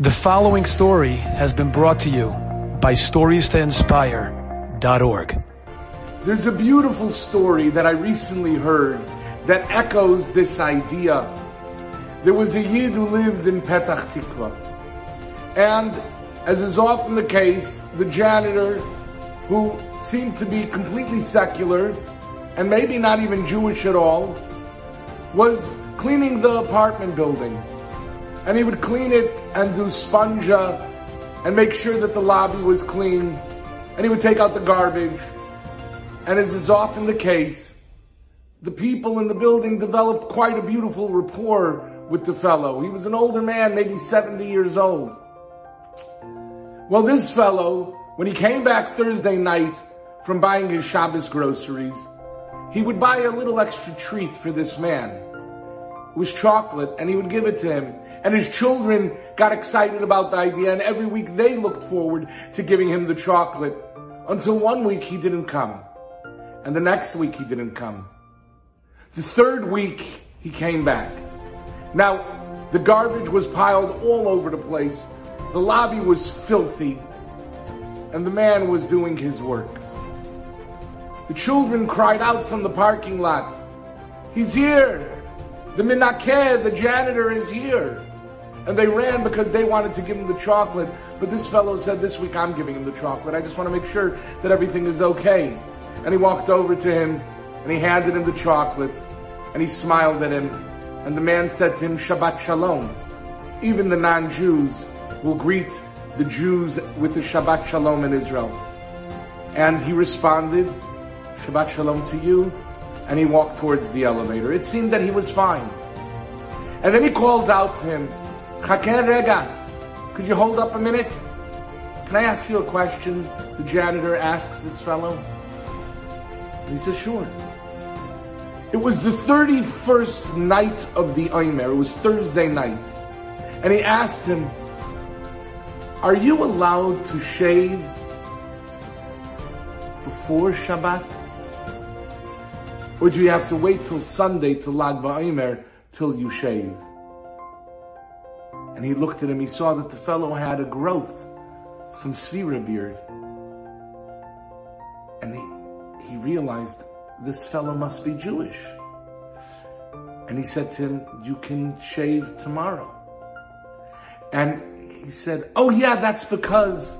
The following story has been brought to you by StoriesToInspire.org. There's a beautiful story that I recently heard that echoes this idea. There was a Yid who lived in Petach Tikva. And as is often the case, the janitor, who seemed to be completely secular and maybe not even Jewish at all, was cleaning the apartment building and he would clean it and do spongia and make sure that the lobby was clean and he would take out the garbage. And as is often the case, the people in the building developed quite a beautiful rapport with the fellow. He was an older man, maybe 70 years old. Well, this fellow, when he came back Thursday night from buying his Shabbos groceries, he would buy a little extra treat for this man. It was chocolate and he would give it to him and his children got excited about the idea and every week they looked forward to giving him the chocolate until one week he didn't come. And the next week he didn't come. The third week he came back. Now, the garbage was piled all over the place. The lobby was filthy and the man was doing his work. The children cried out from the parking lot, he's here! The minakeh, the janitor is here. And they ran because they wanted to give him the chocolate. But this fellow said, this week I'm giving him the chocolate. I just want to make sure that everything is okay. And he walked over to him and he handed him the chocolate and he smiled at him. And the man said to him, Shabbat Shalom. Even the non-Jews will greet the Jews with the Shabbat Shalom in Israel. And he responded, Shabbat Shalom to you and he walked towards the elevator. It seemed that he was fine. And then he calls out to him, Chaken Rega, could you hold up a minute? Can I ask you a question? The janitor asks this fellow. And he says, sure. It was the 31st night of the Omer. It was Thursday night. And he asked him, are you allowed to shave before Shabbat? Or do you have to wait till Sunday to Lag BaOmer till you shave? And he looked at him, he saw that the fellow had a growth, some Sphira beard. And he, he realized this fellow must be Jewish. And he said to him, you can shave tomorrow. And he said, oh yeah, that's because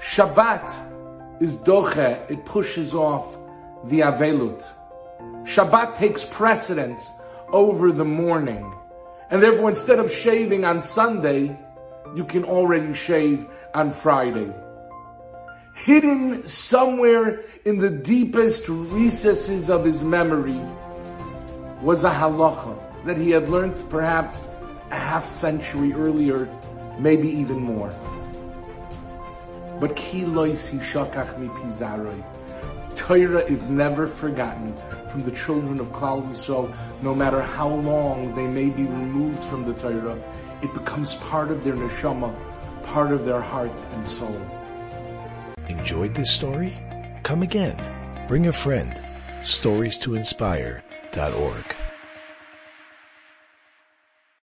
Shabbat is doche, it pushes off the Avelut. Shabbat takes precedence over the mourning. And therefore instead of shaving on Sunday, you can already shave on Friday. Hidden somewhere in the deepest recesses of his memory was a halacha that he had learned perhaps a half century earlier, maybe even more. But ki loisi shakach mi pizaroi. Torah is never forgotten from the children of Klal Yisrael, no matter how long they may be removed from the Torah. It becomes part of their neshama, part of their heart and soul. Enjoyed this story? Come again. Bring a friend. Stories to inspire.org.